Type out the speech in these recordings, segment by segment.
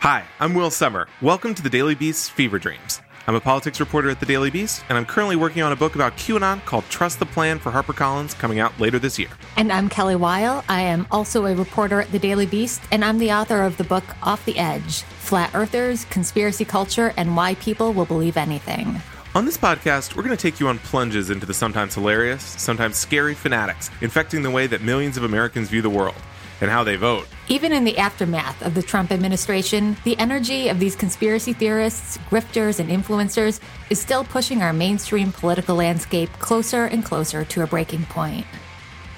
Hi, I'm Will Sommer. Welcome to the Daily Beast's Fever Dreams. I'm a politics reporter at the Daily Beast, and I'm currently working on a book about QAnon called Trust the Plan for HarperCollins coming out later this year. And I'm Kelly Weil. I am also a reporter at the Daily Beast, and I'm the author of the book Off the Edge Flat Earthers, Conspiracy Culture, and Why People Will Believe Anything. On this podcast, we're going to take you on plunges into the sometimes hilarious, sometimes scary fanatics infecting the way that millions of Americans view the world and how they vote. Even in the aftermath of the Trump administration, the energy of these conspiracy theorists, grifters, and influencers is still pushing our mainstream political landscape closer and closer to a breaking point.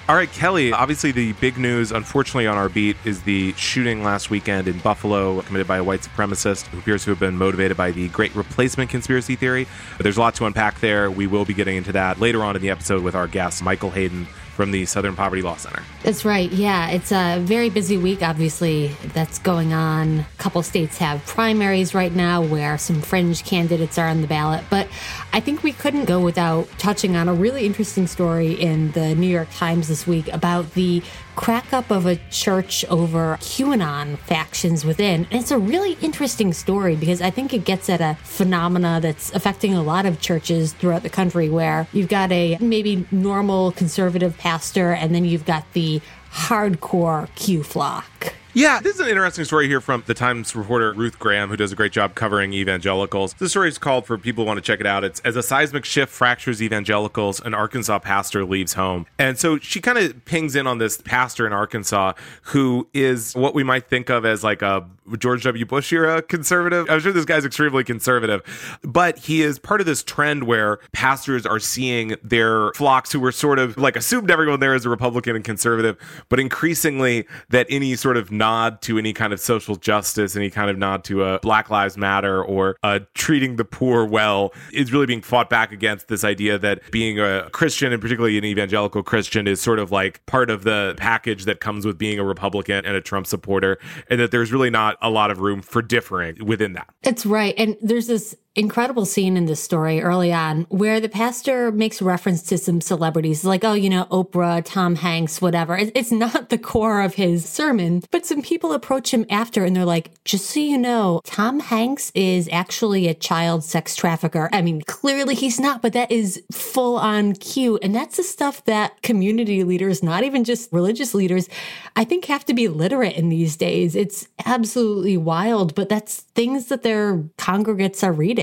All right, Kelly, obviously the big news, unfortunately, on our beat is the shooting last weekend in Buffalo committed by a white supremacist who appears to have been motivated by the great replacement conspiracy theory. But there's a lot to unpack there. We will be getting into that later on in the episode with our guest, Michael Hayden from the Southern Poverty Law Center. That's right. Yeah, it's a very busy week, obviously, that's going on. A couple states have primaries right now where some fringe candidates are on the ballot. But I think we couldn't go without touching on a really interesting story in the New York Times this week about the crack up of a church over QAnon factions within. And it's a really interesting story because I think it gets at a phenomena that's affecting a lot of churches throughout the country where you've got a maybe normal conservative pastor and then you've got the hardcore Q flock. Yeah, this is an interesting story here from the Times reporter Ruth Graham, who does a great job covering evangelicals. This story is called for people who want to check it out. It's as a seismic shift fractures evangelicals, an Arkansas pastor leaves home. And so she kind of pings in on this pastor in Arkansas who is what we might think of as like a George W. Bush era conservative. I'm sure this guy's extremely conservative, but he is part of this trend where pastors are seeing their flocks who were sort of like assumed everyone there is a Republican and conservative, but increasingly that any sort of nod to any kind of social justice, any kind of nod to a Black Lives Matter or uh, treating the poor well is really being fought back against this idea that being a Christian and particularly an evangelical Christian is sort of like part of the package that comes with being a Republican and a Trump supporter, and that there's really not a lot of room for differing within that. It's right. And there's this incredible scene in this story early on where the pastor makes reference to some celebrities like, oh, you know, Oprah, Tom Hanks, whatever. It's not the core of his sermon, but some people approach him after and they're like, just so you know, Tom Hanks is actually a child sex trafficker. I mean, clearly he's not, but that is full on Q. And that's the stuff that community leaders, not even just religious leaders, I think have to be literate in these days. It's absolutely wild, but that's things that their congregates are reading.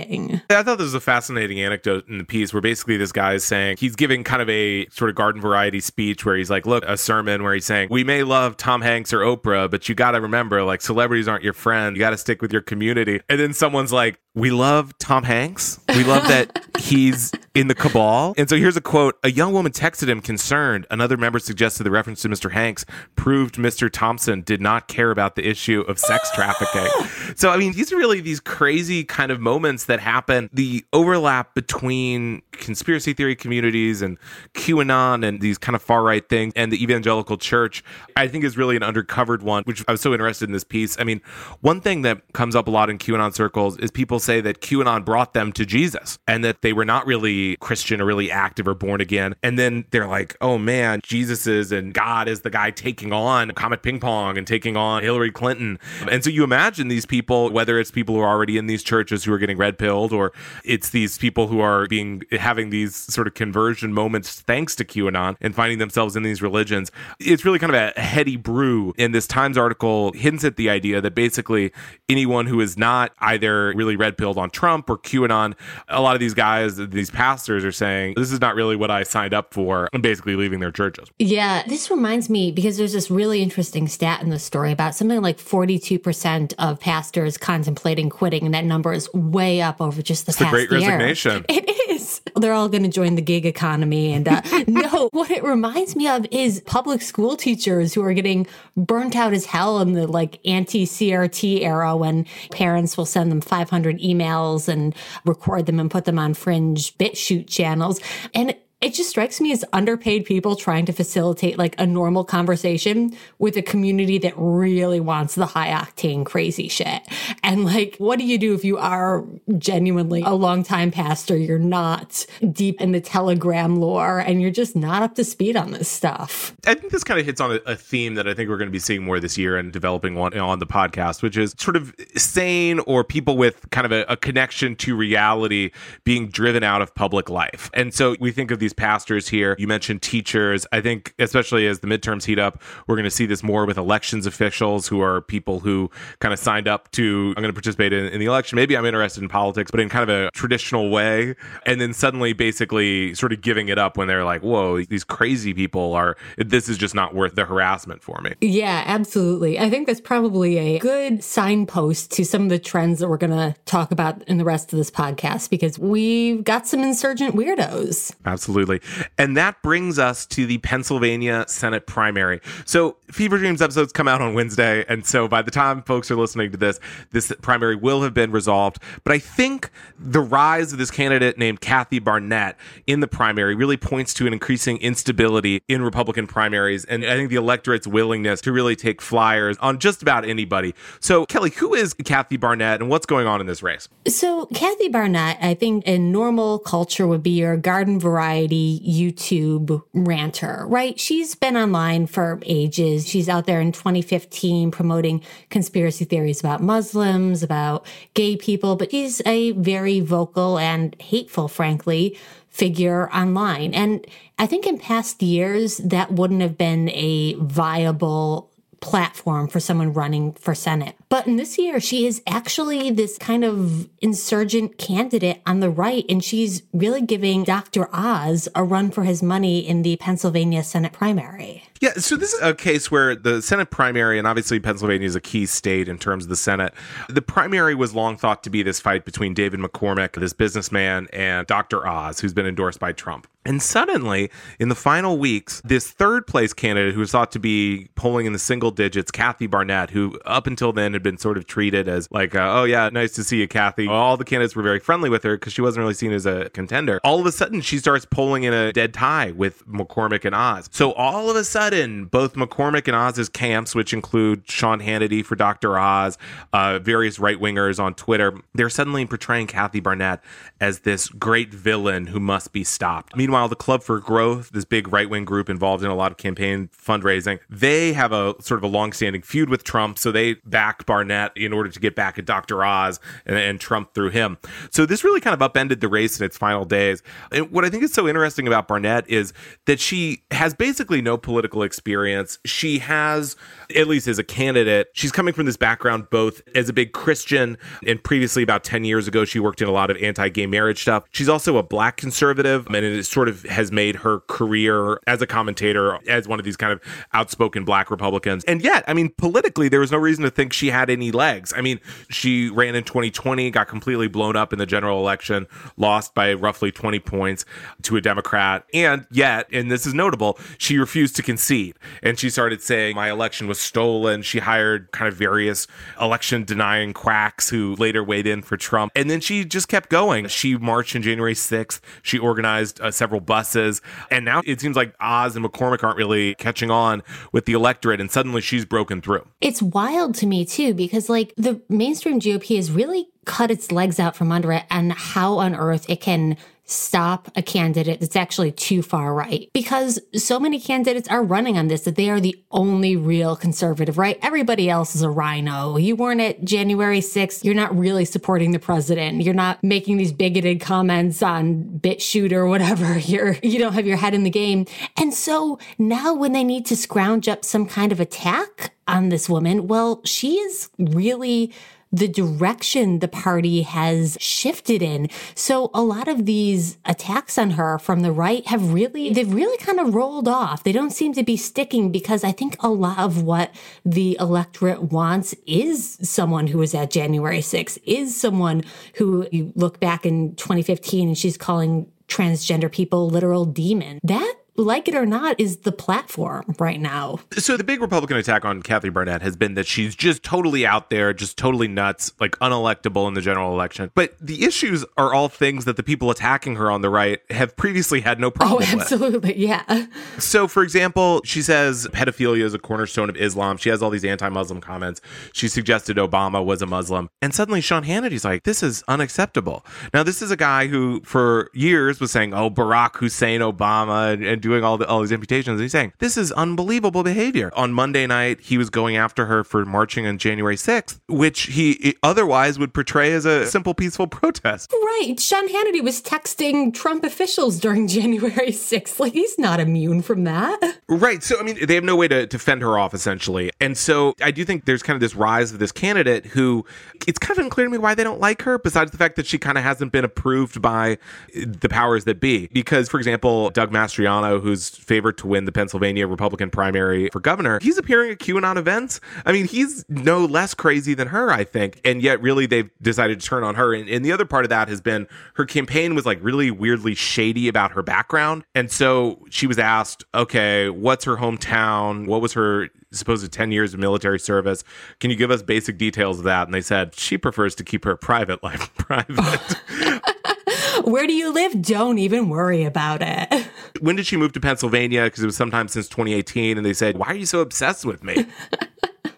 I thought this was a fascinating anecdote in the piece where basically this guy is saying he's giving kind of a sort of garden variety speech where he's like, look, a sermon where he's saying, we may love Tom Hanks or Oprah, but you got to remember, like, celebrities aren't your friend. You got to stick with your community. And then someone's like, we love Tom Hanks. We love that he's in the cabal. And so here's a quote A young woman texted him concerned. Another member suggested the reference to Mr. Hanks proved Mr. Thompson did not care about the issue of sex ah! trafficking. so, I mean, these are really these crazy kind of moments that happen. The overlap between conspiracy theory communities and QAnon and these kind of far right things and the evangelical church, I think is really an undercovered one, which I was so interested in this piece. I mean, one thing that comes up a lot in QAnon circles is people say that QAnon brought them to Jesus and that they were not really Christian or really active or born again. And then they're like, oh man, Jesus is and God is the guy taking on Comet Ping Pong and taking on Hillary Clinton. And so you imagine these people, whether it's people who are already in these churches who are getting red pilled or it's these people who are being having these sort of conversion moments thanks to QAnon and finding themselves in these religions. It's really kind of a heady brew. And this Times article hints at the idea that basically anyone who is not either really red pilled on Trump or QAnon. A lot of these guys, these pastors are saying, this is not really what I signed up for, and basically leaving their churches. Yeah, this reminds me because there's this really interesting stat in the story about something like 42% of pastors contemplating quitting, and that number is way up over just the it's past the great year. resignation. It. They're all going to join the gig economy. And uh, no, what it reminds me of is public school teachers who are getting burnt out as hell in the like anti CRT era when parents will send them 500 emails and record them and put them on fringe BitChute channels. And it just strikes me as underpaid people trying to facilitate like a normal conversation with a community that really wants the high octane crazy shit. And like, what do you do if you are genuinely a long-time pastor? You're not deep in the telegram lore and you're just not up to speed on this stuff. I think this kind of hits on a, a theme that I think we're going to be seeing more this year and developing one on the podcast, which is sort of sane or people with kind of a, a connection to reality being driven out of public life. And so we think of these these pastors here. You mentioned teachers. I think, especially as the midterms heat up, we're going to see this more with elections officials who are people who kind of signed up to, I'm going to participate in, in the election. Maybe I'm interested in politics, but in kind of a traditional way. And then suddenly basically sort of giving it up when they're like, whoa, these crazy people are, this is just not worth the harassment for me. Yeah, absolutely. I think that's probably a good signpost to some of the trends that we're going to talk about in the rest of this podcast because we've got some insurgent weirdos. Absolutely. Absolutely. And that brings us to the Pennsylvania Senate primary. So, Fever Dreams episodes come out on Wednesday. And so, by the time folks are listening to this, this primary will have been resolved. But I think the rise of this candidate named Kathy Barnette in the primary really points to an increasing instability in Republican primaries. And I think the electorate's willingness to really take flyers on just about anybody. So, Kelly, who is Kathy Barnette and what's going on in this race? So, Kathy Barnette, I think in normal culture would be your garden variety variety YouTube ranter, right? She's been online for ages. She's out there in 2015 promoting conspiracy theories about Muslims, about gay people, but she's a very vocal and hateful, frankly, figure online. And I think in past years, that wouldn't have been a viable platform for someone running for Senate. But in this year, she is actually this kind of insurgent candidate on the right, and she's really giving Dr. Oz a run for his money in the Pennsylvania Senate primary. Yeah, so this is a case where the Senate primary, and obviously Pennsylvania is a key state in terms of the Senate. The primary was long thought to be this fight between David McCormick, this businessman, and Dr. Oz, who's been endorsed by Trump. And suddenly, in the final weeks, this third place candidate who was thought to be polling in the single digits, Kathy Barnette, who up until then had been sort of treated as like, uh, oh, yeah, nice to see you, Kathy. All the candidates were very friendly with her because she wasn't really seen as a contender. All of a sudden, she starts polling in a dead tie with McCormick and Oz. So all of a sudden, both McCormick and Oz's camps, which include Sean Hannity for Dr. Oz, uh, various right wingers on Twitter, they're suddenly portraying Kathy Barnette as this great villain who must be stopped. Meanwhile, Meanwhile, the Club for Growth, this big right wing group involved in a lot of campaign fundraising, they have a sort of a long standing feud with Trump. So they back Barnette in order to get back at Dr. Oz and, and Trump through him. So this really kind of upended the race in its final days. And what I think is so interesting about Barnette is that she has basically no political experience. She has, at least as a candidate, she's coming from this background both as a big Christian and previously about 10 years ago, she worked in a lot of anti gay marriage stuff. She's also a black conservative and it is sort of has made her career as a commentator, as one of these kind of outspoken black Republicans. And yet, I mean, politically, there was no reason to think she had any legs. I mean, she ran in 2020, got completely blown up in the general election, lost by roughly 20 points to a Democrat. And yet, and this is notable, she refused to concede. And she started saying, my election was stolen. She hired kind of various election denying quacks who later weighed in for Trump. And then she just kept going. She marched in January 6th. She organized uh, several buses. And now it seems like Oz and McCormick aren't really catching on with the electorate, and suddenly she's broken through. It's wild to me, too, because like the mainstream GOP has really cut its legs out from under it and how on earth it can stop a candidate that's actually too far right because so many candidates are running on this that they are the only real conservative, right? Everybody else is a RINO You weren't at January 6th. You're not really supporting the president. You're not making these bigoted comments on BitChute or whatever. You're, you don't have your head in the game. And so now when they need to scrounge up some kind of attack on this woman, well, she is really the direction the party has shifted in. So a lot of these attacks on her from the right have really, they've really kind of rolled off. They don't seem to be sticking because I think a lot of what the electorate wants is someone who was at January 6th, is someone who you look back in 2015 and she's calling transgender people literal demon. That like it or not, is the platform right now. So the big Republican attack on Kathy Barnette has been that she's just totally out there, just totally nuts, like unelectable in the general election. But the issues are all things that the people attacking her on the right have previously had no problem Oh, absolutely. With. Yeah. So, for example, she says pedophilia is a cornerstone of Islam. She has all these anti-Muslim comments. She suggested Obama was a Muslim. And suddenly Sean Hannity's like, this is unacceptable. Now, this is a guy who for years was saying, oh, Barack Hussein Obama and, and doing all the all these imputations. And he's saying this is unbelievable behavior. On Monday night, he was going after her for marching on January 6th, which he otherwise would portray as a simple, peaceful protest. Right. Sean Hannity was texting Trump officials during January 6th. Like he's not immune from that. Right. So I mean, they have no way to, to fend her off essentially. And so I do think there's kind of this rise of this candidate who it's kind of unclear to me why they don't like her, besides the fact that she kind of hasn't been approved by the powers that be. Because, for example, Doug Mastriano, who's favored to win the Pennsylvania Republican primary for governor, he's appearing at QAnon events. I mean, he's no less crazy than her, I think. And yet, really, they've decided to turn on her. And, and the other part of that has been her campaign was like really weirdly shady about her background. And so she was asked, okay, what's her hometown? What was her supposed 10 years of military service? Can you give us basic details of that? And they said she prefers to keep her private life private. Where do you live? Don't even worry about it. When did she move to Pennsylvania? Because it was sometime since 2018. And they said, Why are you so obsessed with me?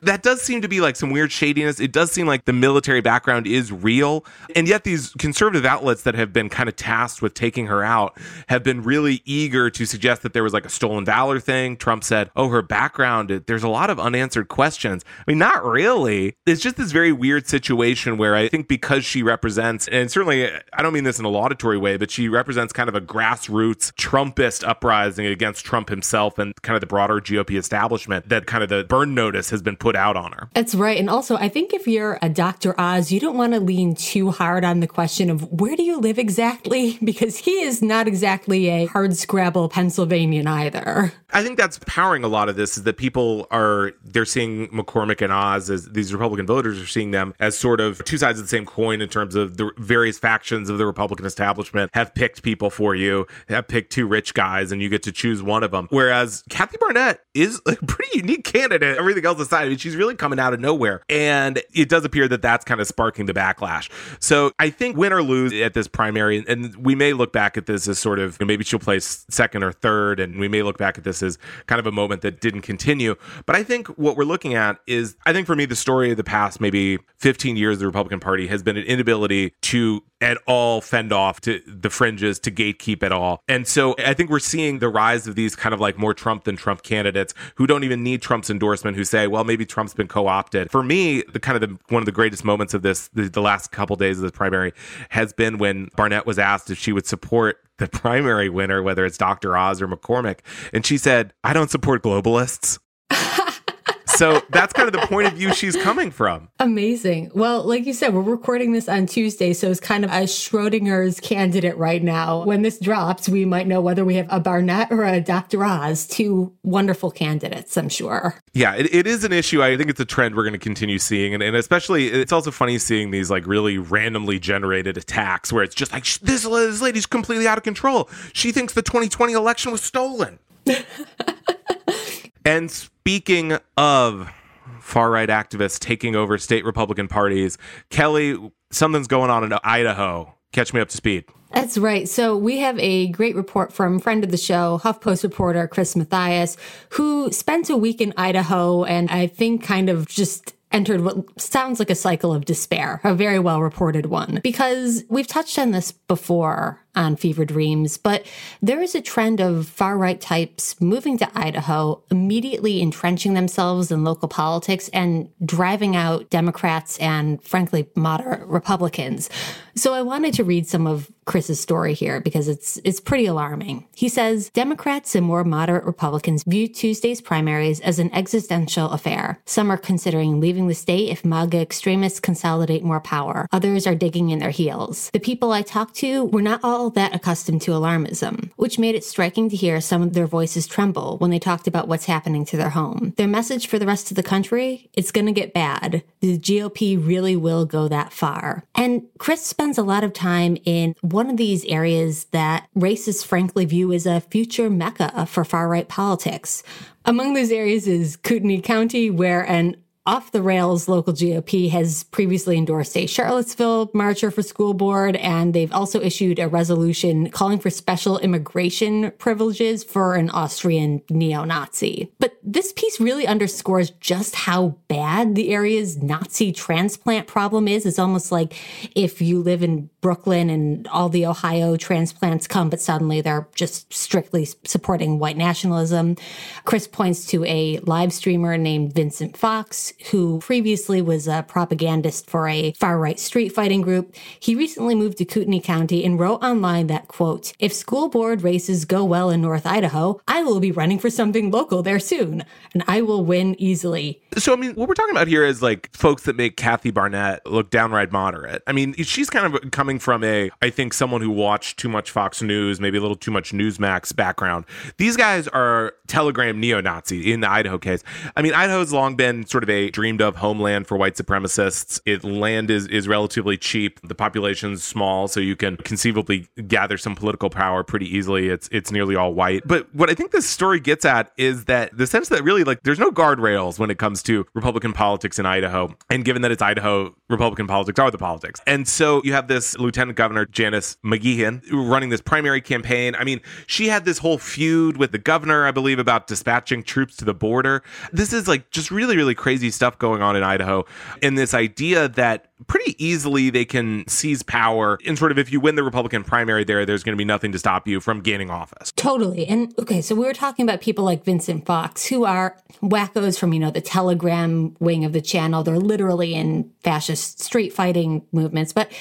that does seem to be like some weird shadiness. It does seem like the military background is real. And yet, these conservative outlets that have been kind of tasked with taking her out have been really eager to suggest that there was like a stolen valor thing. Trump said, Oh, her background, there's a lot of unanswered questions. I mean, not really. It's just this very weird situation where I think because she represents, and certainly I don't mean this in a laudatory way, but she represents kind of a grassroots Trumpist uprising against Trump himself and kind of the broader GOP establishment that kind of the burn notice has been put out on her. That's right. And also, I think if you're a Dr. Oz, you don't want to lean too hard on the question of where do you live exactly? Because he is not exactly a hard scrabble Pennsylvanian either. I think that's powering a lot of this is that people are they're seeing McCormick and Oz as these Republican voters are seeing them as sort of two sides of the same coin in terms of the various factions of the Republican establishment have picked people for you, have picked two rich guys, and you get to choose one of them. Whereas Kathy Barnette is a pretty unique candidate. Everything else aside, she's really coming out of nowhere, and it does appear that that's kind of sparking the backlash. So I think win or lose at this primary, and we may look back at this as sort of maybe she'll place second or third, and we may look back at this as kind of a moment that didn't continue. But I think what we're looking at is, I think for me, the story of the past maybe 15 years of the Republican Party has been an inability to at all fend off to the fringes, to gatekeep at all. And so I think we're seeing the rise of these kind of like more Trump than Trump candidates who don't even need Trump's endorsement, who say, well, maybe Trump's been co opted. For me, the kind of the, one of the greatest moments of this, the, the last couple days of the primary, has been when Barnette was asked if she would support the primary winner, whether it's Dr. Oz or McCormick. And she said, I don't support globalists. so that's kind of the point of view she's coming from. Amazing. Well, like you said, we're recording this on Tuesday, so it's kind of a Schrodinger's candidate right now. When this drops, we might know whether we have a Barnette or a Dr. Oz, two wonderful candidates, I'm sure. Yeah, it, it is an issue. I think it's a trend we're going to continue seeing. And, and especially, it's also funny seeing these like really randomly generated attacks where it's just like, this, this lady's completely out of control. She thinks the 2020 election was stolen. and speaking of far right activists taking over state Republican parties, Kelly, something's going on in Idaho. Catch me up to speed. That's right. So we have a great report from friend of the show, HuffPost reporter Chris Mathias, who spent a week in Idaho and I think kind of just entered what sounds like a cycle of despair, a very well reported one. Because we've touched on this before on Fever Dreams, but there is a trend of far right types moving to Idaho, immediately entrenching themselves in local politics and driving out Democrats and, frankly, moderate Republicans. So I wanted to read some of Chris's story here because it's it's pretty alarming. He says Democrats and more moderate Republicans view Tuesday's primaries as an existential affair. Some are considering leaving the state if MAGA extremists consolidate more power. Others are digging in their heels. The people I talked to were not all all that accustomed to alarmism, which made it striking to hear some of their voices tremble when they talked about what's happening to their home. Their message for the rest of the country it's going to get bad. The GOP really will go that far. And Chris spends a lot of time in one of these areas that racists frankly view as a future mecca for far right politics. Among those areas is Kootenai County, where an off the rails local GOP has previously endorsed a Charlottesville marcher for school board, and they've also issued a resolution calling for special immigration privileges for an Austrian neo Nazi. But this piece really underscores just how bad the area's Nazi transplant problem is. It's almost like if you live in Brooklyn and all the Ohio transplants come, but suddenly they're just strictly supporting white nationalism. Chris points to a live streamer named Vincent Foxx who previously was a propagandist for a far right street fighting group. He recently moved to Kootenai County and wrote online that, quote, if school board races go well in North Idaho, I will be running for something local there soon, and I will win easily. So, I mean, what we're talking about here is like folks that make Kathy Barnette look downright moderate. I mean, she's kind of coming from a, I think, someone who watched too much Fox News, maybe a little too much Newsmax background. These guys are Telegram neo Nazi in the Idaho case. I mean, Idaho's long been sort of a dreamed of homeland for white supremacists. It land is is relatively cheap. The population's small, so you can conceivably gather some political power pretty easily. It's it's nearly all white. But what I think this story gets at is that the sense that really like there's no guardrails when it comes to Republican politics in Idaho. And given that it's Idaho, Republican politics are the politics. And so you have this Lieutenant Governor Janice McGeachin running this primary campaign. I mean, she had this whole feud with the governor, I believe, about dispatching troops to the border. This is like just really, really crazy stuff going on in Idaho. And this idea that pretty easily they can seize power and sort of if you win the Republican primary there, there's going to be nothing to stop you from gaining office. Totally. And okay, so we were talking about people like Vincent Foxx, who are wackos from, you know, the Telegram wing of the channel. They're literally in fascist street fighting movements. But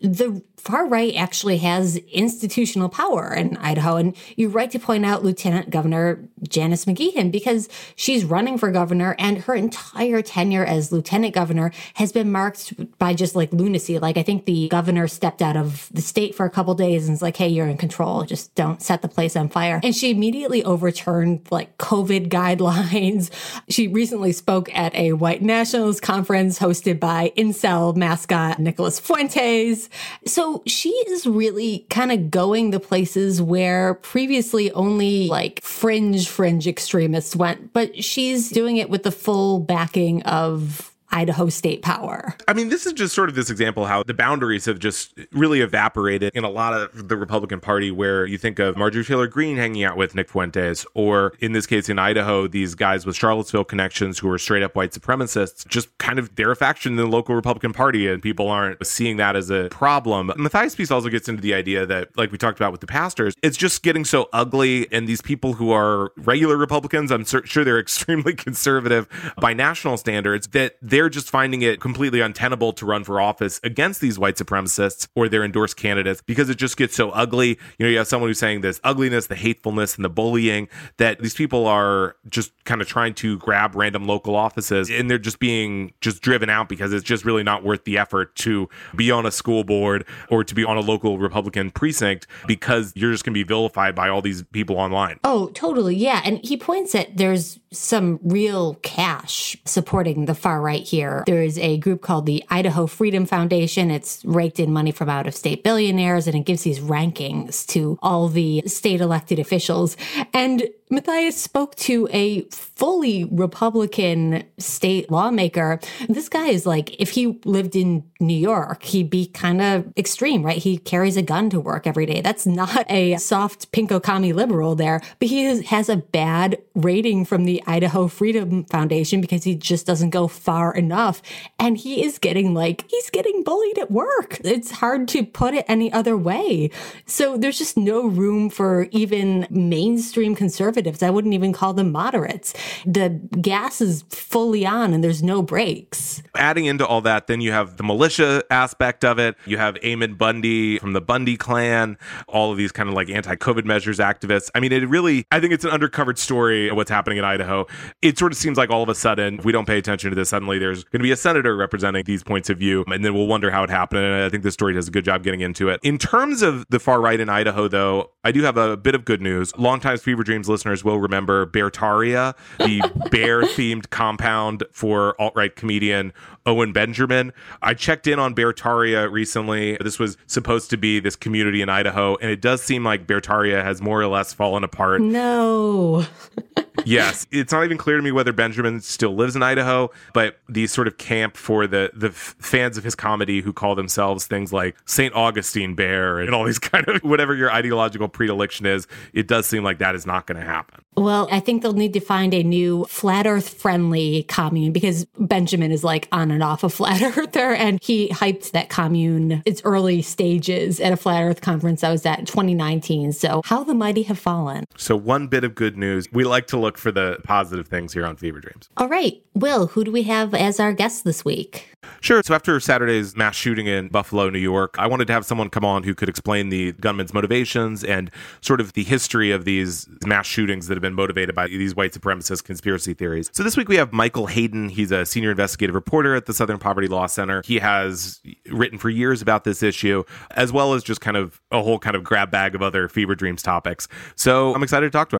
the far right actually has institutional power in Idaho. And you're right to point out Lieutenant Governor Janice McGeachin because she's running for governor and her entire tenure as lieutenant governor has been marked by just like lunacy. Like I think the governor stepped out of the state for a couple days and was like, hey, you're in control. Just don't set the place on fire. And she immediately overturned like COVID guidelines. She recently spoke at a white nationalist conference hosted by incel mascot Nicholas Fuentes. So she is really kind of going the places where previously only like fringe, fringe extremists went, but she's doing it with the full backing of Idaho state power. I mean, this is just sort of this example how the boundaries have just really evaporated in a lot of the Republican Party, where you think of Marjorie Taylor Greene hanging out with Nick Fuentes, or in this case in Idaho, these guys with Charlottesville connections who are straight up white supremacists, just kind of they're a faction in the local Republican Party, and people aren't seeing that as a problem. Mathias piece also gets into the idea that, like we talked about with the pastors, it's just getting so ugly, and these people who are regular Republicans, I'm sure they're extremely conservative by national standards, that they're they're just finding it completely untenable to run for office against these white supremacists or their endorsed candidates because it just gets so ugly. You know, you have someone who's saying this ugliness, the hatefulness, and the bullying that these people are just kind of trying to grab random local offices and they're just being just driven out because it's just really not worth the effort to be on a school board or to be on a local Republican precinct because you're just going to be vilified by all these people online. Oh, totally. Yeah. And he points at there's some real cash supporting the far right here. There is a group called the Idaho Freedom Foundation. It's raked in money from out of state billionaires and it gives these rankings to all the state elected officials. And Mathias spoke to a fully Republican state lawmaker. This guy is like, if he lived in New York, he'd be kind of extreme, right? He carries a gun to work every day. That's not a soft pinko commie liberal there, but he has a bad rating from the Idaho Freedom Foundation because he just doesn't go far enough. And he is getting like, he's getting bullied at work. It's hard to put it any other way. So there's just no room for even mainstream conservatives. I wouldn't even call them moderates. The gas is fully on and there's no brakes. Adding into all that, then you have the militia aspect of it. You have Ammon Bundy from the Bundy clan, all of these kind of like anti COVID measures activists. I mean, it really, I think it's an undercovered story of what's happening in Idaho Idaho. It sort of seems like all of a sudden, if we don't pay attention to this, suddenly there's going to be a senator representing these points of view, and then we'll wonder how it happened. And I think this story does a good job getting into it. In terms of the far right in Idaho, though, I do have a bit of good news. Longtime Fever Dreams listeners will remember Beartaria, the bear themed compound for alt right comedian Owen Benjamin. I checked in on Beartaria recently. This was supposed to be this community in Idaho, and it does seem like Beartaria has more or less fallen apart. No. yes, it's not even clear to me whether Benjamin still lives in Idaho, but these sort of camp for the the f- fans of his comedy who call themselves things like St. Augustine Bear and all these kind of whatever your ideological predilection is, it does seem like that is not going to happen. Well, I think they'll need to find a new flat earth friendly commune because Benjamin is like on and off a flat earther and he hyped that commune its early stages at a flat earth conference I was at in 2019. So how the mighty have fallen. So one bit of good news. We like to look for the positive things here on Fever Dreams. All right. Will, who do we have as our guest this week? Sure. So after Saturday's mass shooting in Buffalo, New York, I wanted to have someone come on who could explain the gunman's motivations and sort of the history of these mass shootings that have been motivated by these white supremacist conspiracy theories. So this week we have Michael Hayden. He's a senior investigative reporter at the Southern Poverty Law Center. He has written for years about this issue, as well as just kind of a whole kind of grab bag of other fever dreams topics. So I'm excited to talk to him.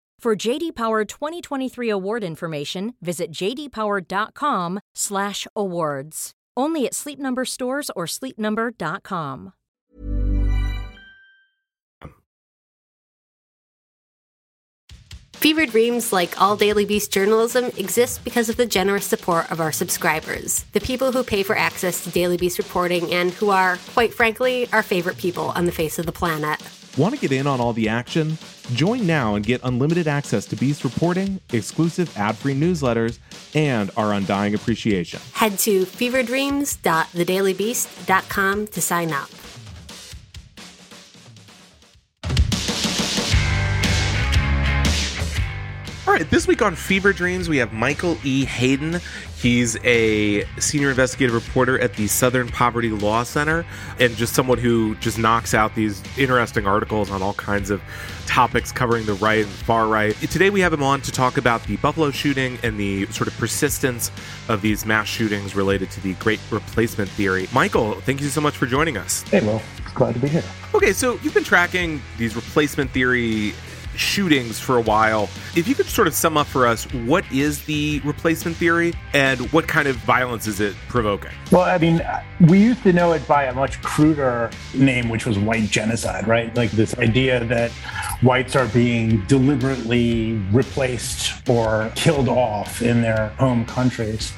For JD Power 2023 award information, visit jdpower.com/awards. Only at Sleep Number stores or sleepnumber.com. Fever Dreams, like all Daily Beast journalism, exists because of the generous support of our subscribers, the people who pay for access to Daily Beast reporting and who are, quite frankly, our favorite people on the face of the planet. Want to get in on all the action? Join now and get unlimited access to Beast reporting, exclusive ad free newsletters, and our undying appreciation. Head to feverdreams.thedailybeast.com to sign up. All right, this week on Fever Dreams, we have Michael E. Hayden. He's a senior investigative reporter at the Southern Poverty Law Center and just someone who just knocks out these interesting articles on all kinds of topics covering the right and far right. Today, we have him on to talk about the Buffalo shooting and the sort of persistence of these mass shootings related to the Great Replacement Theory. Michael, thank you so much for joining us. Hey, well, it's glad to be here. Okay, so you've been tracking these replacement theory shootings for a while. If you could sort of sum up for us what is the replacement theory and what kind of violence is it provoking? Well, I mean, we used to know it by a much cruder name, which was white genocide, right? Like this idea that whites are being deliberately replaced or killed off in their home countries.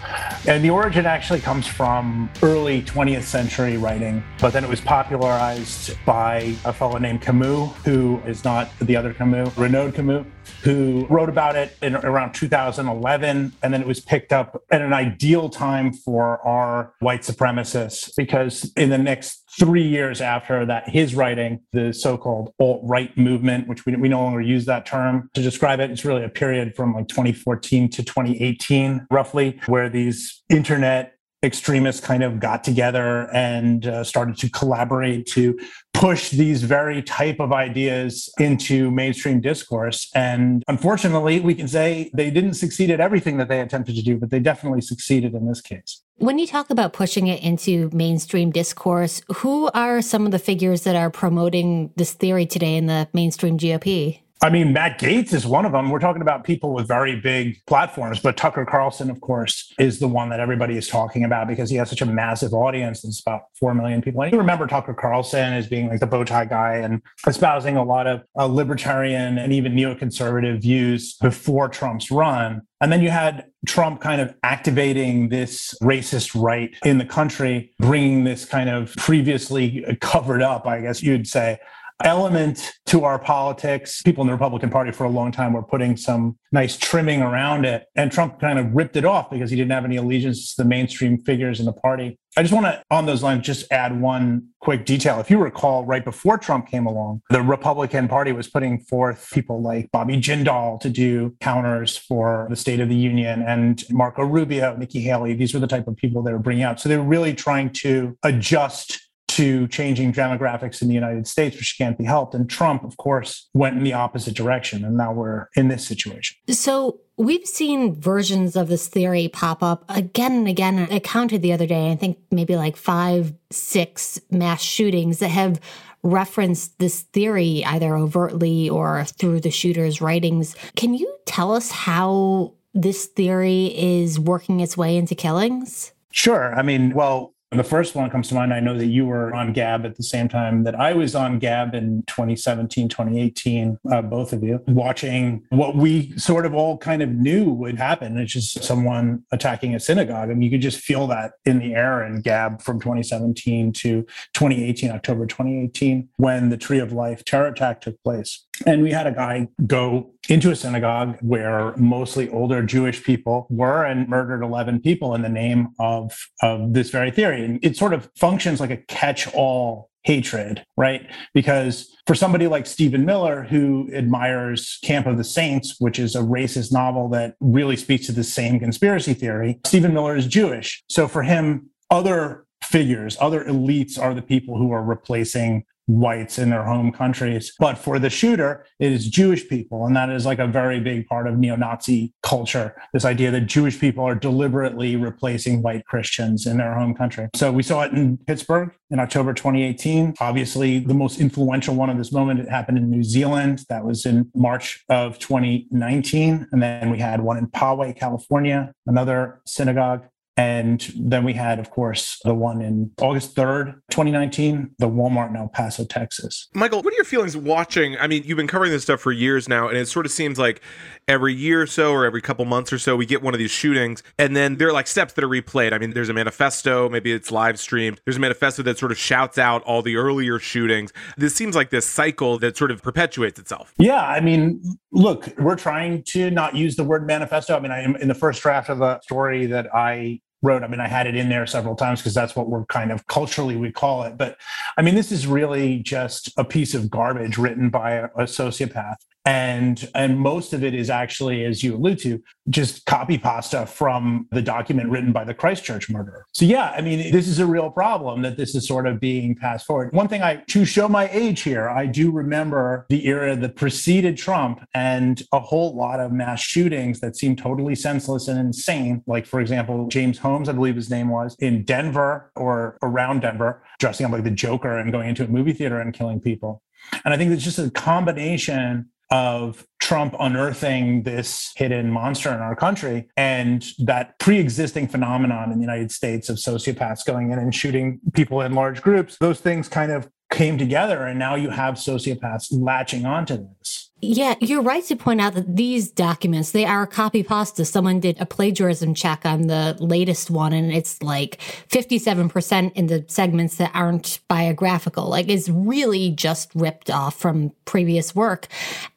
And the origin actually comes from early 20th century writing, but then it was popularized by a fellow named Camus, who is not the other Camus, Renaud Camus, who wrote about it in around 2011. And then it was picked up at an ideal time for our white supremacists, because in the next three years after that, his writing, the so-called alt-right movement, which we, we no longer use that term to describe it. It's really a period from like 2014 to 2018, roughly, where these internet extremists kind of got together and uh, started to collaborate to push these very type of ideas into mainstream discourse. And unfortunately we can say they didn't succeed at everything that they attempted to do but they definitely succeeded in this case. When you talk about pushing it into mainstream discourse who are some of the figures that are promoting this theory today in the mainstream gop I mean, Matt Gaetz is one of them. We're talking about people with very big platforms, but Tucker Carlson, of course, is the one that everybody is talking about because he has such a massive audience. It's about 4 million people. And you remember Tucker Carlson as being like the bow tie guy and espousing a lot of uh, libertarian and even neoconservative views before Trump's run. And then you had Trump kind of activating this racist right in the country, bringing this kind of previously covered up, I guess you'd say, element to our politics. People in the Republican Party for a long time were putting some nice trimming around it. And Trump kind of ripped it off because he didn't have any allegiance to the mainstream figures in the party. I just want to, on those lines, just add one quick detail. If you recall, right before Trump came along, the Republican Party was putting forth people like Bobby Jindal to do counters for the State of the Union and Marco Rubio, Nikki Haley. These were the type of people they were bringing out. So they were really trying to adjust to changing demographics in the United States, which can't be helped. And Trump, of course, went in the opposite direction. And now we're in this situation. So we've seen versions of this theory pop up again and again. I counted the other day, I think maybe like five, six mass shootings that have referenced this theory either overtly or through the shooter's writings. Can you tell us how this theory is working its way into killings? Sure. I mean, well, the first one comes to mind. I know that you were on Gab at the same time that I was on Gab in 2017, 2018, uh, both of you, watching what we sort of all kind of knew would happen. It's just someone attacking a synagogue. I mean, you could just feel that in the air in Gab from 2017 to 2018, October 2018, when the Tree of Life terror attack took place. And we had a guy go into a synagogue where mostly older Jewish people were and murdered 11 people in the name of, of this very theory. And it sort of functions like a catch all hatred, right? Because for somebody like Stephen Miller, who admires Camp of the Saints, which is a racist novel that really speaks to the same conspiracy theory, Stephen Miller is Jewish. So for him, other figures, other elites are the people who are replacing whites in their home countries. But for the shooter, it is Jewish people. And that is like a very big part of neo Nazi culture this idea that Jewish people are deliberately replacing white Christians in their home country. So we saw it in Pittsburgh in October 2018. Obviously, the most influential one of this moment, it happened in New Zealand. That was in March of 2019. And then we had one in Poway, California, another synagogue and then we had, of course, the one in August 3rd, 2019, the Walmart in El Paso, Texas. Michael, what are your feelings watching? I mean, you've been covering this stuff for years now, and it sort of seems like every year or so, or every couple months or so, we get one of these shootings, and then there are like steps that are replayed. I mean, there's a manifesto, maybe it's live streamed. There's a manifesto that sort of shouts out all the earlier shootings. This seems like this cycle that sort of perpetuates itself. Yeah. I mean, look, we're trying to not use the word manifesto. I mean, I am in the first draft of the story that I wrote. I mean, I had it in there several times because that's what we're kind of culturally we call it. But I mean, this is really just a piece of garbage written by a, a sociopath and and most of it is actually as you allude to just copy pasta from the document written by the christchurch murderer. So yeah i mean this is a real problem that this is sort of being passed forward. One thing i to show my age here i do remember the era that preceded trump and a whole lot of mass shootings that seemed totally senseless and insane. Like for example james holmes i believe his name was in denver or around denver dressing up like the joker and going into a movie theater and killing people. And I think it's just a combination of Trump unearthing this hidden monster in our country and that pre existing phenomenon in the United States of sociopaths going in and shooting people in large groups, those things kind of came together. And now you have sociopaths latching onto this. Yeah, you're right to point out that these documents, they are copy pasta. Someone did a plagiarism check on the latest one and it's like 57% in the segments that aren't biographical. Like it's really just ripped off from previous work.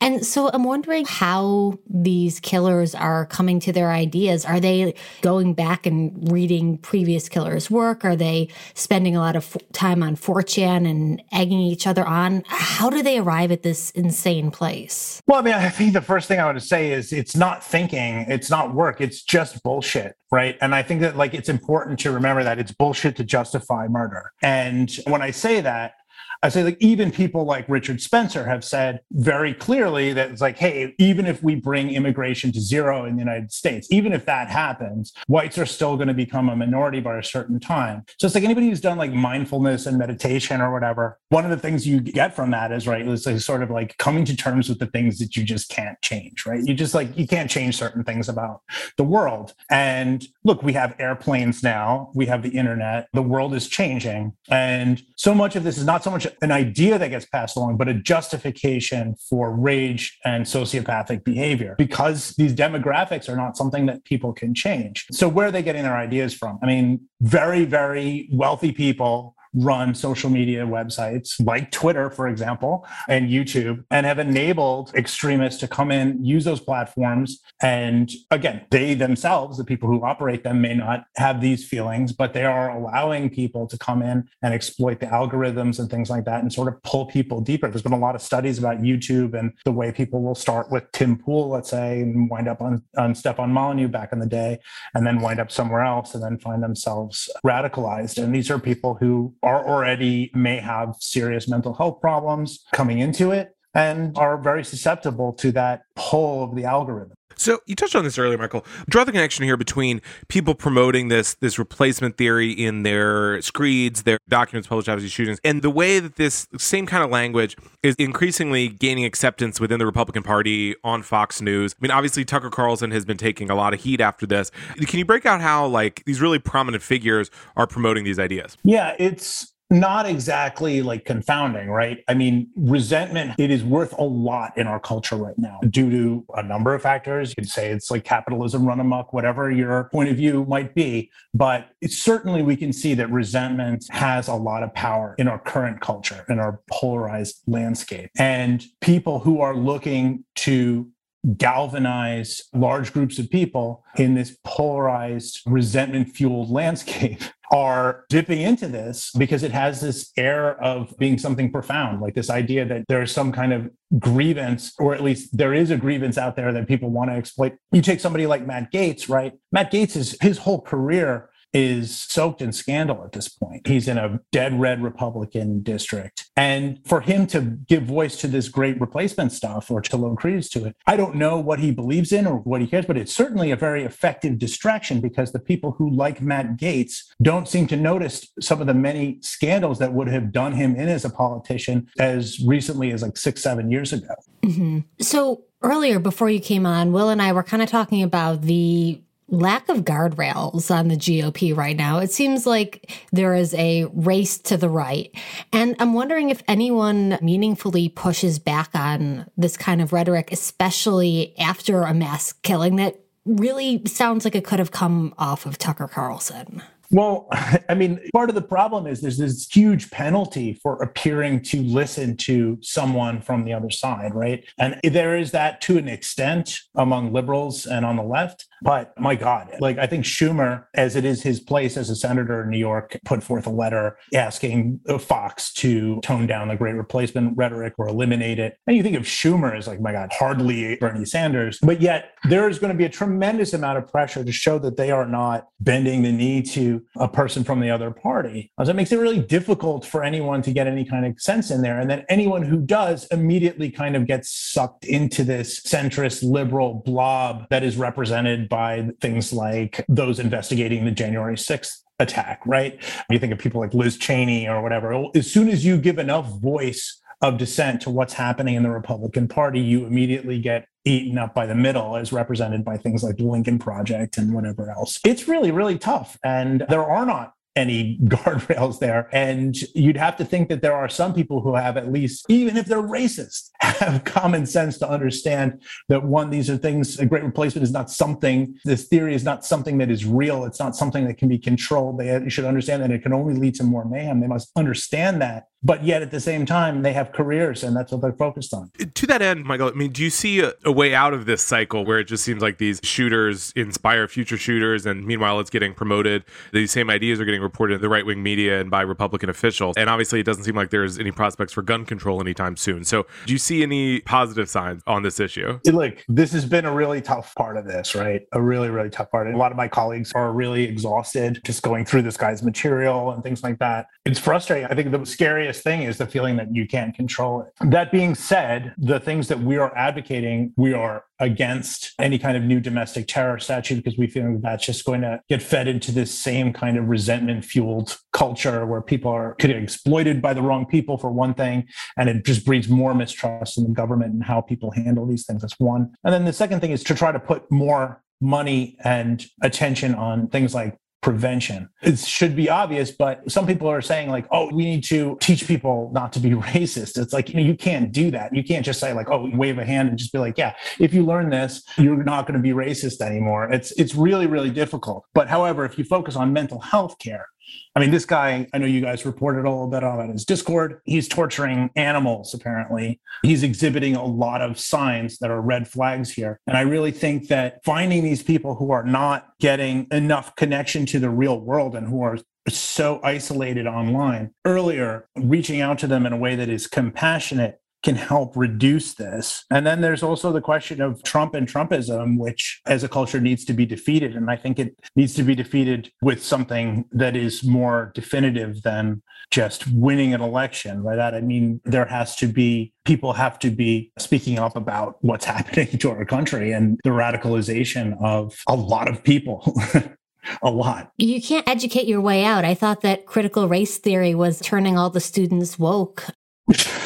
And so I'm wondering how these killers are coming to their ideas. Are they going back and reading previous killers' work? Are they spending a lot of time on 4chan and egging each other on? How do they arrive at this insane place? This? Well, I mean, I think the first thing I would say is it's not thinking, it's not work, it's just bullshit, right? And I think that like it's important to remember that it's bullshit to justify murder. And when I say that, I say like even people like Richard Spencer have said very clearly that it's like, hey, even if we bring immigration to zero in the United States, even if that happens, whites are still going to become a minority by a certain time. So it's like anybody who's done like mindfulness and meditation or whatever, one of the things you get from that is right, it's like sort of like coming to terms with the things that you just can't change, right? You just like you can't change certain things about the world. And look, we have airplanes now, we have the internet, the world is changing. And so much of this is not so much an idea that gets passed along, but a justification for rage and sociopathic behavior because these demographics are not something that people can change. So, where are they getting their ideas from? I mean, very, very wealthy people run social media websites like Twitter, for example, and YouTube, and have enabled extremists to come in, use those platforms. And again, they themselves, the people who operate them, may not have these feelings, but they are allowing people to come in and exploit the algorithms and things like that and sort of pull people deeper. There's been a lot of studies about YouTube and the way people will start with Tim Pool, let's say, and wind up on, on Stefan Molyneux back in the day, and then wind up somewhere else and then find themselves radicalized. And these are people who are already may have serious mental health problems coming into it and are very susceptible to that pull of the algorithm. So you touched on this earlier, Michael. Draw the connection here between people promoting this this replacement theory in their screeds, their documents published after these shootings, and the way that this same kind of language is increasingly gaining acceptance within the Republican Party on Fox News. I mean, obviously Tucker Carlson has been taking a lot of heat after this. Can you break out how like these really prominent figures are promoting these ideas? Yeah, it's not exactly like confounding, right? I mean, resentment, it is worth a lot in our culture right now due to a number of factors. You could say it's like capitalism run amok, whatever your point of view might be. But certainly we can see that resentment has a lot of power in our current culture, in our polarized landscape. And people who are looking to galvanize large groups of people in this polarized, resentment fueled landscape are dipping into this because it has this air of being something profound, like this idea that there's some kind of grievance, or at least there is a grievance out there that people want to exploit. You take somebody like Matt Gaetz, right? Matt Gaetz is his whole career is soaked in scandal at this point. He's in a dead red Republican district. And for him to give voice to this great replacement stuff or to loan credence to it, I don't know what he believes in or what he cares, but it's certainly a very effective distraction because the people who like Matt Gaetz don't seem to notice some of the many scandals that would have done him in as a politician as recently as like six, seven years ago. Mm-hmm. So earlier, before you came on, Will and I were kind of talking about the lack of guardrails on the GOP right now. It seems like there is a race to the right. And I'm wondering if anyone meaningfully pushes back on this kind of rhetoric, especially after a mass killing that really sounds like it could have come off of Tucker Carlson. Well, I mean, part of the problem is there's this huge penalty for appearing to listen to someone from the other side, right? And there is that to an extent among liberals and on the left. But my God, like I think Schumer, as it is his place as a senator in New York, put forth a letter asking Fox to tone down the great replacement rhetoric or eliminate it. And you think of Schumer as like, my God, hardly Bernie Sanders. But yet there is going to be a tremendous amount of pressure to show that they are not bending the knee to a person from the other party. Uh, so it makes it really difficult for anyone to get any kind of sense in there. And then anyone who does immediately kind of gets sucked into this centrist liberal blob that is represented by things like those investigating the January 6th attack, right? You think of people like Liz Cheney or whatever. As soon as you give enough voice of dissent to what's happening in the Republican Party, you immediately get eaten up by the middle as represented by things like the Lincoln Project and whatever else. It's really, really tough. And there are not any guardrails there. And you'd have to think that there are some people who have at least, even if they're racist, have common sense to understand that one, these are things, a great replacement is not something, this theory is not something that is real. It's not something that can be controlled. They should understand that it can only lead to more mayhem. They must understand that but yet at the same time they have careers and that's what they're focused on. To that end michael i mean do you see a, a, way out of this cycle where it just seems like these shooters inspire future shooters and meanwhile it's getting promoted these same ideas are getting reported in the right-wing media and by republican officials and obviously it doesn't seem like there's any prospects for gun control anytime soon. So do you see any positive signs on this issue? Look this has been a really tough part of this right? A really really tough part. And a lot of my colleagues are really exhausted just going through this guy's material and things like that. It's frustrating. I think the scariest thing is the feeling that you can't control it. That being said, the things that we are advocating, we are against any kind of new domestic terror statute because we feel that's just going to get fed into this same kind of resentment fueled culture where people are getting exploited by the wrong people for one thing and it just breeds more mistrust in the government and how people handle these things that's one and then the second thing is to try to put more money and attention on things like prevention. It should be obvious, but some people are saying like, oh, we need to teach people not to be racist. It's like, you know, you can't do that. You can't just say like, oh, wave a hand and just be like, yeah, if you learn this, you're not going to be racist anymore. It's it's really, really difficult. But however, if you focus on mental health care, I mean, this guy, I know you guys reported a little bit on his Discord. He's torturing animals, apparently. He's exhibiting a lot of signs that are red flags here. And I really think that finding these people who are not getting enough connection to the real world and who are so isolated online earlier, reaching out to them in a way that is compassionate can help reduce this. And then there's also the question of Trump and Trumpism, which as a culture needs to be defeated. And I think it needs to be defeated with something that is more definitive than just winning an election. By that, I mean, there has to be people have to be speaking up about what's happening to our country and the radicalization of a lot of people. a lot. You can't educate your way out. I thought that critical race theory was turning all the students woke.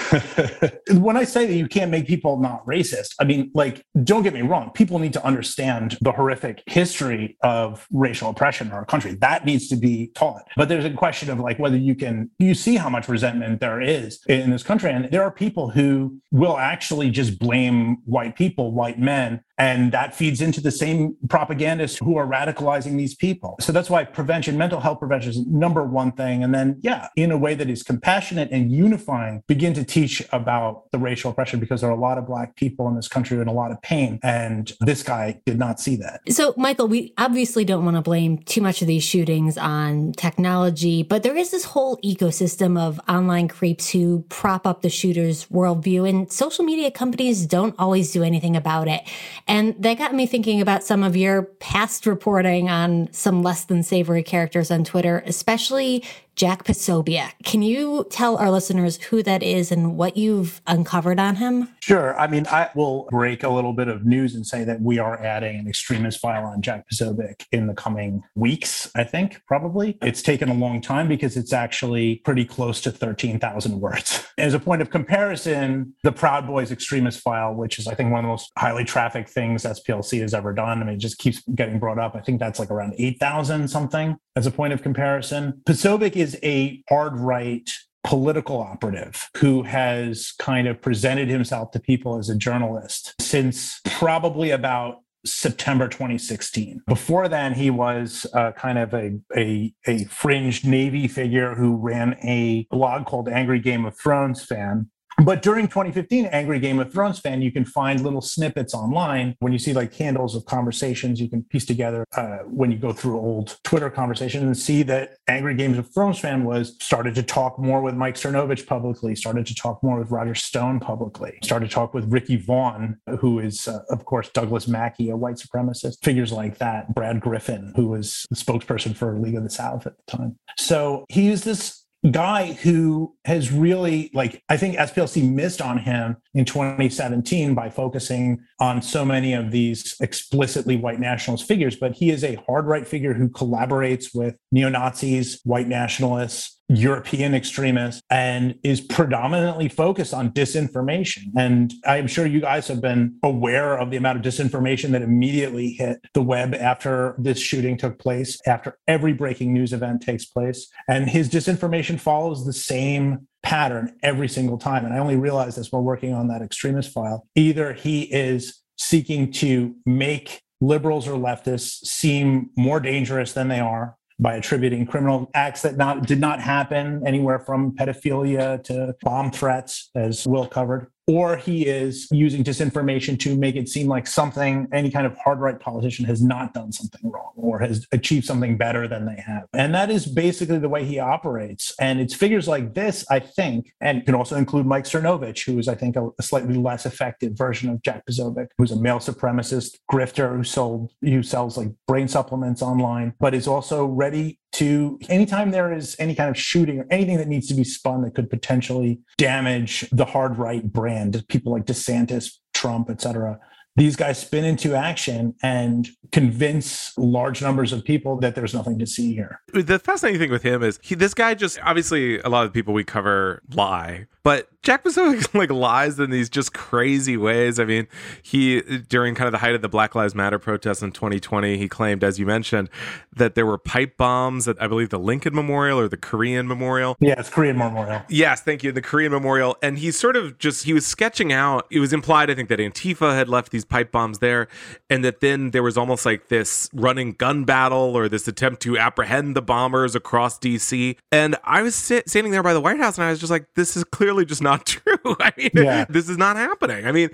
when I say that you can't make people not racist, I mean, like, don't get me wrong. People need to understand the horrific history of racial oppression in our country. That needs to be taught. But there's a question of like whether you can, you see how much resentment there is in this country. And there are people who will actually just blame white people, white men, and that feeds into the same propagandists who are radicalizing these people. So that's why prevention, mental health prevention is number one thing. And then, yeah, in a way that is compassionate and unifying, begin to teach about the racial oppression because there are a lot of Black people in this country in a lot of pain. And this guy did not see that. So, Michael, we obviously don't want to blame too much of these shootings on technology, but there is this whole ecosystem of online creeps who prop up the shooter's worldview, and social media companies don't always do anything about it. And that got me thinking about some of your past reporting on some less than savory characters on Twitter, especially Jack Posobiec. Can you tell our listeners who that is and what you've uncovered on him? Sure. I mean, I will break a little bit of news and say that we are adding an extremist file on Jack Posobiec in the coming weeks, I think, probably. It's taken a long time because it's actually pretty close to 13,000 words. As a point of comparison, the Proud Boys extremist file, which is, I think, one of the most highly trafficked things SPLC has ever done. I mean, it just keeps getting brought up. I think that's like around 8,000 something as a point of comparison. Posobiec is a hard right political operative who has kind of presented himself to people as a journalist since probably about September 2016. Before then, he was uh, kind of a, a, a fringe Navy figure who ran a blog called Angry Game of Thrones Fan, but during 2015, Angry Game of Thrones fan, you can find little snippets online. When you see like handles of conversations, you can piece together uh, when you go through old Twitter conversations and see that Angry Games of Thrones fan was started to talk more with Mike Cernovich publicly, started to talk more with Roger Stone publicly, started to talk with Ricky Vaughn, who is, uh, of course, Douglas Mackey, a white supremacist, figures like that, Brad Griffin, who was the spokesperson for League of the South at the time. So he is this guy who has really like i think splc missed on him in 2017 by focusing on so many of these explicitly white nationalist figures but he is a hard right figure who collaborates with neo-nazis white nationalists European extremists and is predominantly focused on disinformation. And I'm sure you guys have been aware of the amount of disinformation that immediately hit the web after this shooting took place, after every breaking news event takes place. And his disinformation follows the same pattern every single time. And I only realized this while working on that extremist file. Either he is seeking to make liberals or leftists seem more dangerous than they are by attributing criminal acts that not, did not happen anywhere from pedophilia to bomb threats, as Will covered or he is using disinformation to make it seem like something, any kind of hard right politician has not done something wrong or has achieved something better than they have. And that is basically the way he operates. And it's figures like this, I think, and can also include Mike Cernovich, who is, I think, a, a slightly less effective version of Jack Posobiec, who's a male supremacist grifter who sold, who sells like brain supplements online, but is also ready to anytime there is any kind of shooting or anything that needs to be spun that could potentially damage the hard right brand, people like DeSantis, Trump, et cetera, these guys spin into action and convince large numbers of people that there's nothing to see here. The fascinating thing with him is he, this guy just obviously a lot of the people we cover lie But Jack Posobiec like lies in these just crazy ways. I mean, he during kind of the height of the Black Lives Matter protests in 2020, he claimed, as you mentioned, that there were pipe bombs at I believe the Lincoln Memorial or the Korean Memorial. Yeah, it's Korean Memorial. Yes, thank you, the Korean Memorial. And he sort of just he was sketching out. It was implied, I think, that Antifa had left these pipe bombs there, and that then there was almost like this running gun battle or this attempt to apprehend the bombers across D.C. And I was sit- standing there by the White House, and I was just like, this is clearly just not true. I mean, yeah. this is not happening. I mean,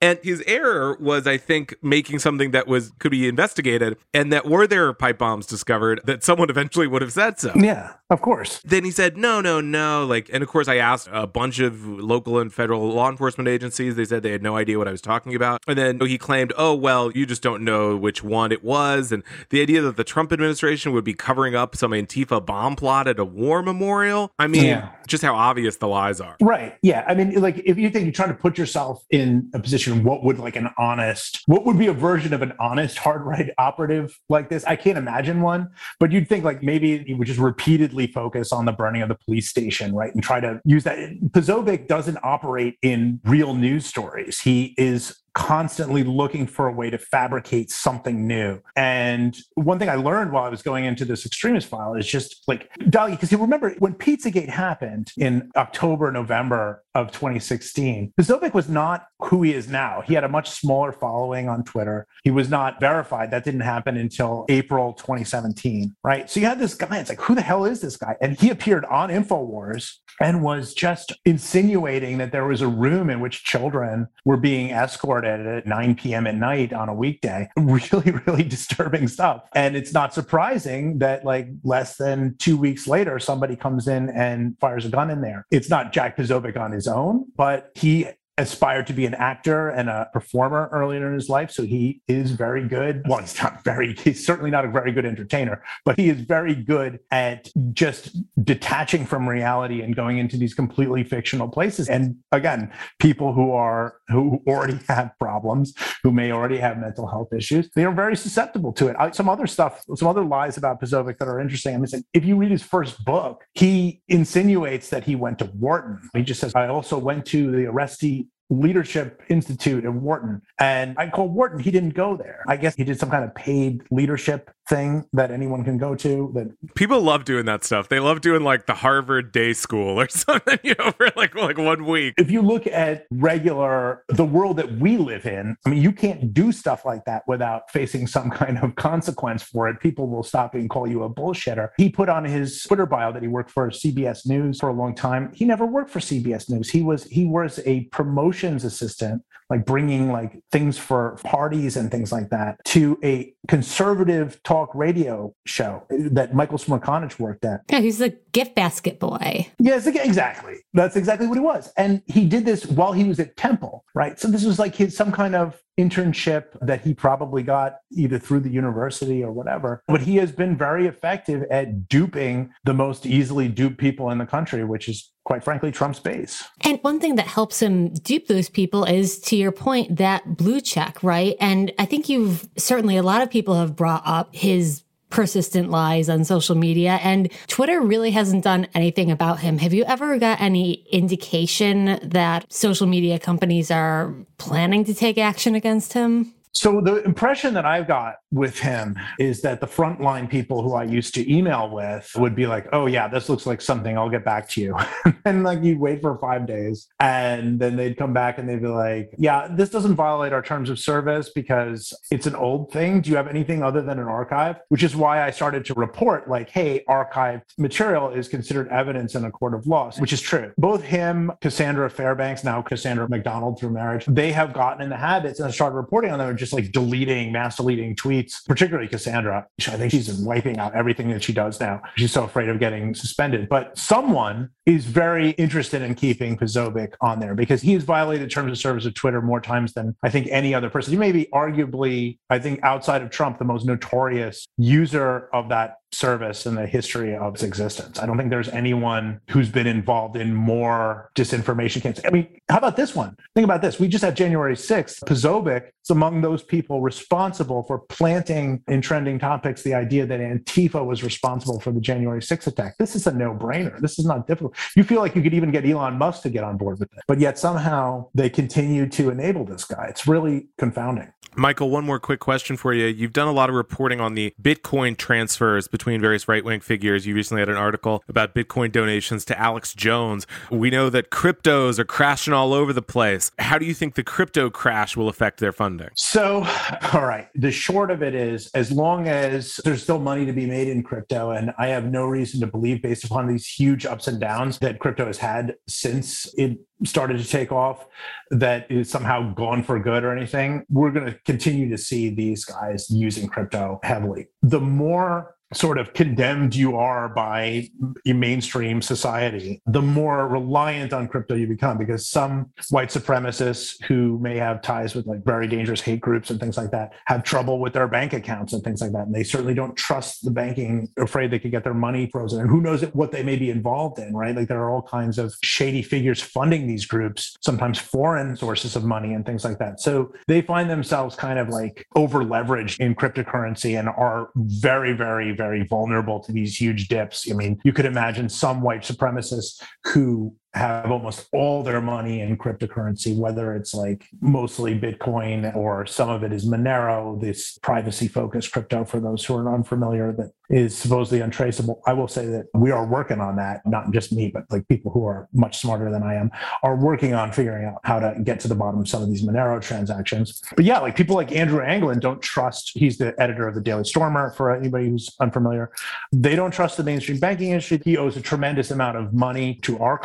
and his error was, I think, making something that was could be investigated, and that were there pipe bombs discovered, that someone eventually would have said so. Yeah, of course. Then he said, no, no, no. Like, and of course, I asked a bunch of local and federal law enforcement agencies. They said they had no idea what I was talking about. And then he claimed, oh, well, you just don't know which one it was. And the idea that the Trump administration would be covering up some Antifa bomb plot at a war memorial. I mean, yeah. just how obvious the lies are. Right. Yeah. I mean, like, if you think you're trying to put yourself in a position what would like an honest, what would be a version of an honest hard right operative like this? I can't imagine one, but you'd think like maybe he would just repeatedly focus on the burning of the police station, right? And try to use that. Posobiec doesn't operate in real news stories. He is constantly looking for a way to fabricate something new. And one thing I learned while I was going into this extremist file is just like Dali, because you remember when Pizzagate happened in October, November of 2016, Posobiec was not who he is now. He had a much smaller following on Twitter. He was not verified. That didn't happen until April 2017, right? So you had this guy. It's like, who the hell is this guy? And he appeared on InfoWars and was just insinuating that there was a room in which children were being escorted at 9 p.m. at night on a weekday. Really, really disturbing stuff. And it's not surprising that, like, less than two weeks later, somebody comes in and fires a gun in there. It's not Jack Posobiec on his own, but he aspired to be an actor and a performer earlier in his life. So he is very good. Well, he's not very, he's certainly not a very good entertainer, but he is very good at just detaching from reality and going into these completely fictional places. And again, people who are, who already have problems, who may already have mental health issues, they are very susceptible to it. I, some other stuff, some other lies about Posobiec that are interesting. I mean, if you read his first book, he insinuates that he went to Wharton. He just says, I also went to the Aresty Leadership Institute in Wharton. And I called Wharton. He didn't go there. I guess he did some kind of paid leadership thing that anyone can go to. That people love doing that stuff. They love doing like the Harvard Day School or something, you know, for like like one week. If you look at regular the world that we live in, I mean, you can't do stuff like that without facing some kind of consequence for it. People will stop and call you a bullshitter. He put on his Twitter bio that he worked for CBS News for a long time. He never worked for CBS News. He was he was a promotion assistant, like bringing like things for parties and things like that, to a conservative talk radio show that Michael Smerconish worked at. Yeah, he's the gift basket boy. Yes, exactly. That's exactly what he was. And he did this while he was at Temple, right? So this was like his some kind of internship that he probably got either through the university or whatever. But he has been very effective at duping the most easily duped people in the country, which is quite frankly Trump's base. And one thing that helps him dupe those people is to your point that blue check, right? And I think you've certainly a lot of people have brought up his persistent lies on social media and Twitter really hasn't done anything about him. Have you ever got any indication that social media companies are planning to take action against him? So the impression that I've got with him is that the frontline people who I used to email with would be like, "Oh yeah, this looks like something. I'll get back to you," and like you'd wait for five days, and then they'd come back and they'd be like, "Yeah, this doesn't violate our terms of service because it's an old thing. Do you have anything other than an archive?" Which is why I started to report like, "Hey, archived material is considered evidence in a court of law," which is true. Both him, Cassandra Fairbanks, now Cassandra McDonald through marriage, they have gotten in the habits and started reporting on them and just like deleting, mass deleting tweets, particularly Cassandra. I think she's wiping out everything that she does now. She's so afraid of getting suspended. But someone is very interested in keeping Posobiec on there because he has violated terms of service of Twitter more times than I think any other person. He may be arguably, I think, outside of Trump, the most notorious user of that service in the history of its existence. I don't think there's anyone who's been involved in more disinformation campaigns. I mean, how about this one? Think about this. We just had January 6th. Posobiec is among those people responsible for planting in trending topics the idea that Antifa was responsible for the January 6th attack. This is a no brainer. This is not difficult. You feel like you could even get Elon Musk to get on board with it, but yet somehow they continue to enable this guy. It's really confounding. Michael, one more quick question for you. You've done a lot of reporting on the Bitcoin transfers between various right wing figures. You recently had an article about Bitcoin donations to Alex Jones. We know that cryptos are crashing all over the place. How do you think the crypto crash will affect their funding? So, all right. The short of it is as long as there's still money to be made in crypto, and I have no reason to believe, based upon these huge ups and downs that crypto has had since it started to take off that is somehow gone for good or anything, we're going to continue to see these guys using crypto heavily. The more sort of condemned you are by mainstream society, the more reliant on crypto you become because some white supremacists who may have ties with like very dangerous hate groups and things like that have trouble with their bank accounts and things like that. And they certainly don't trust the banking, afraid they could get their money frozen. And who knows what they may be involved in, right? Like there are all kinds of shady figures funding these groups, sometimes foreign sources of money and things like that. So they find themselves kind of like over leveraged in cryptocurrency and are very, very, very vulnerable to these huge dips. I mean, you could imagine some white supremacists who have almost all their money in cryptocurrency, whether it's like mostly Bitcoin or some of it is Monero, this privacy focused crypto for those who are unfamiliar that is supposedly untraceable. I will say that we are working on that, not just me, but like people who are much smarter than I am are working on figuring out how to get to the bottom of some of these Monero transactions. But yeah, like people like Andrew Anglin don't trust, he's the editor of the Daily Stormer for anybody who's unfamiliar. They don't trust the mainstream banking industry. He owes a tremendous amount of money to our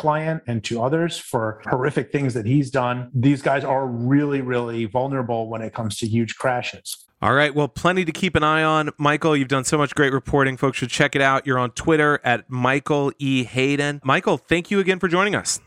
and to others for horrific things that he's done. These guys are really, really vulnerable when it comes to huge crashes. All right. Well, plenty to keep an eye on. Michael, you've done so much great reporting. Folks should check it out. You're on Twitter at Michael E. Hayden. Michael, thank you again for joining us.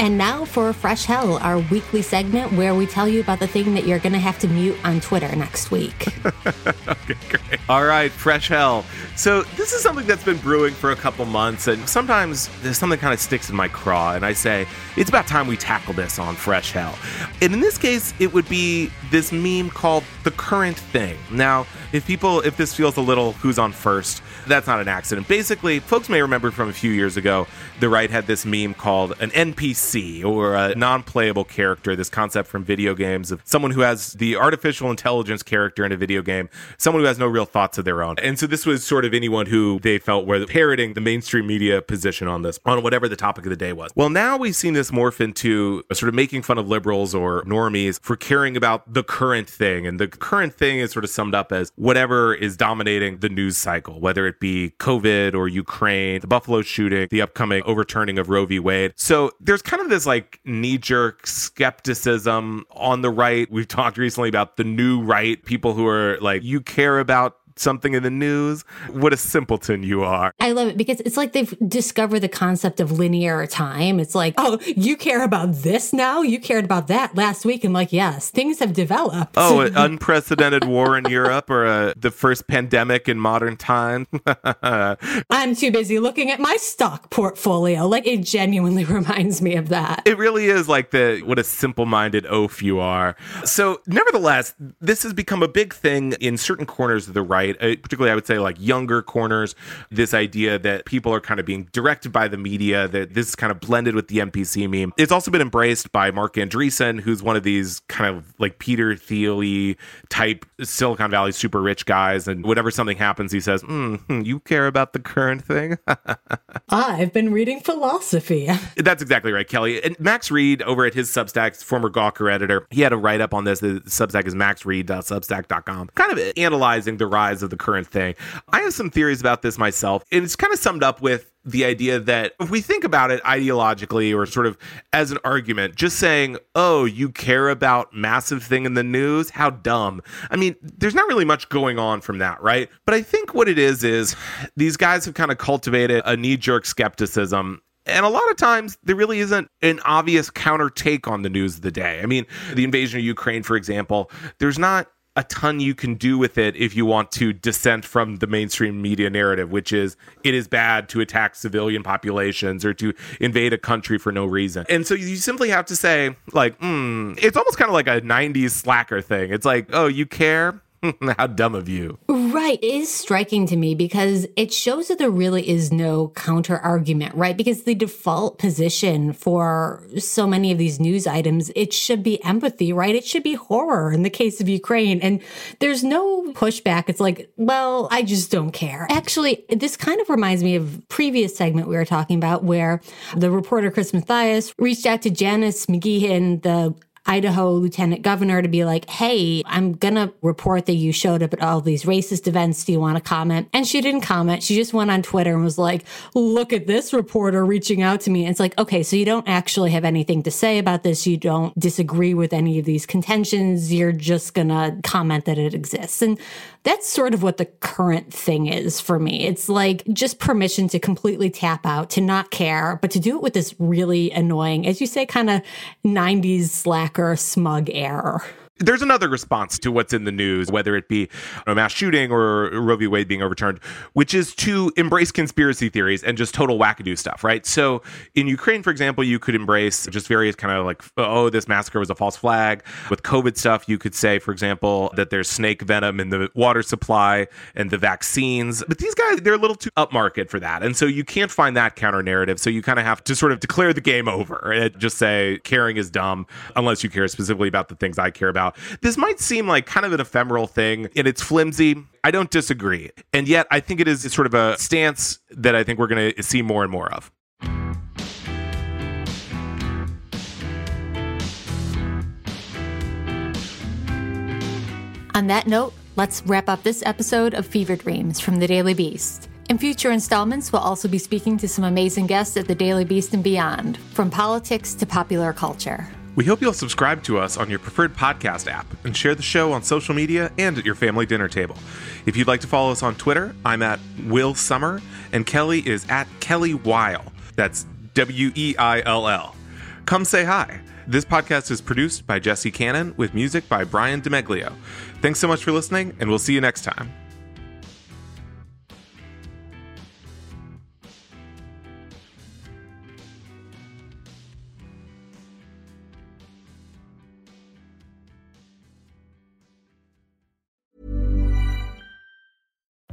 And now for Fresh Hell, our weekly segment where we tell you about the thing that you're going to have to mute on Twitter next week. okay, great. All right, Fresh Hell. So, this is something that's been brewing for a couple months, and sometimes there's something kind of sticks in my craw, and I say, it's about time we tackle this on Fresh Hell. And in this case, it would be this meme called The Current Thing. Now, if people, if this feels a little who's on first, that's not an accident. Basically, folks may remember from a few years ago, the right had this meme called an NPC or a non playable character, this concept from video games of someone who has the artificial intelligence character in a video game, someone who has no real thoughts of their own. And so this was sort of anyone who they felt were parroting the mainstream media position on this, on whatever the topic of the day was. Well, now we've seen this morph into sort of making fun of liberals or normies for caring about the current thing. And the current thing is sort of summed up as whatever is dominating the news cycle, whether it be COVID or Ukraine, the Buffalo shooting, the upcoming overturning of Roe v. Wade. So there's kind of this like knee jerk skepticism on the right. We've talked recently about the new right, people who are like, you care about something in the news. What a simpleton you are. I love it because it's like they've discovered the concept of linear time. It's like, oh, you care about this now? You cared about that last week. And like, yes, things have developed. Oh, an unprecedented war in Europe or uh, the first pandemic in modern time. I'm too busy looking at my stock portfolio. Like, it genuinely reminds me of that. It really is like the what a simple minded oaf you are. So, nevertheless, this has become a big thing in certain corners of the right right? Uh, particularly, I would say like younger corners. This idea that people are kind of being directed by the media, that this is kind of blended with the NPC meme. It's also been embraced by Marc Andreessen, who's one of these kind of like Peter Thiel type Silicon Valley super rich guys. And whenever something happens, he says, mm, You care about the current thing? I've been reading philosophy. That's exactly right, Kelly. And Max Read over at his Substack, former Gawker editor, he had a write up on this. The Substack is maxread.substack.com, kind of analyzing the rise of the current thing. I have some theories about this myself. And it's kind of summed up with the idea that if we think about it ideologically or sort of as an argument, just saying, oh, you care about massive thing in the news, how dumb. I mean, there's not really much going on from that, right? But I think what it is is these guys have kind of cultivated a knee jerk skepticism And a lot of times, there really isn't an obvious counter take on the news of the day. I mean, the invasion of Ukraine, for example, there's not a ton you can do with it if you want to dissent from the mainstream media narrative, which is it is bad to attack civilian populations or to invade a country for no reason. And so you simply have to say, like, mm, it's almost kind of like a 90s slacker thing. It's like, oh, you care? How dumb of you. Right. It is striking to me because it shows that there really is no counter argument, right? Because the default position for so many of these news items, it should be empathy, right? It should be horror in the case of Ukraine. And there's no pushback. It's like, well, I just don't care. Actually, this kind of reminds me of previous segment we were talking about where the reporter Chris Mathias reached out to Janice McGeachin, the Idaho lieutenant governor to be like, hey, I'm going to report that you showed up at all these racist events. Do you want to comment? And she didn't comment. She just went on Twitter and was like, look at this reporter reaching out to me. And it's like, okay, so you don't actually have anything to say about this. You don't disagree with any of these contentions. You're just going to comment that it exists. And that's sort of what the current thing is for me. It's like just permission to completely tap out, to not care, but to do it with this really annoying, as you say, kind of 90s slacker smug air. There's another response to what's in the news, whether it be a mass shooting or Roe v. Wade being overturned, which is to embrace conspiracy theories and just total wackadoo stuff, right? So in Ukraine, for example, you could embrace just various kind of like, oh, this massacre was a false flag. With COVID stuff, you could say, for example, that there's snake venom in the water supply and the vaccines. But these guys, they're a little too upmarket for that. And so you can't find that counter narrative. So you kind of have to sort of declare the game over and just say caring is dumb unless you care specifically about the things I care about. This might seem like kind of an ephemeral thing and it's flimsy. I don't disagree. And yet I think it is sort of a stance that I think we're going to see more and more of. On that note, let's wrap up this episode of Fever Dreams from the Daily Beast. In future installments, we'll also be speaking to some amazing guests at the Daily Beast and beyond, from politics to popular culture. We hope you'll subscribe to us on your preferred podcast app and share the show on social media and at your family dinner table. If you'd like to follow us on Twitter, I'm at Will Sommer and Kelly is at Kelly Weill. That's W E I L L. Come say hi. This podcast is produced by Jesse Cannon with music by Brian DeMeglio. Thanks so much for listening, and we'll see you next time.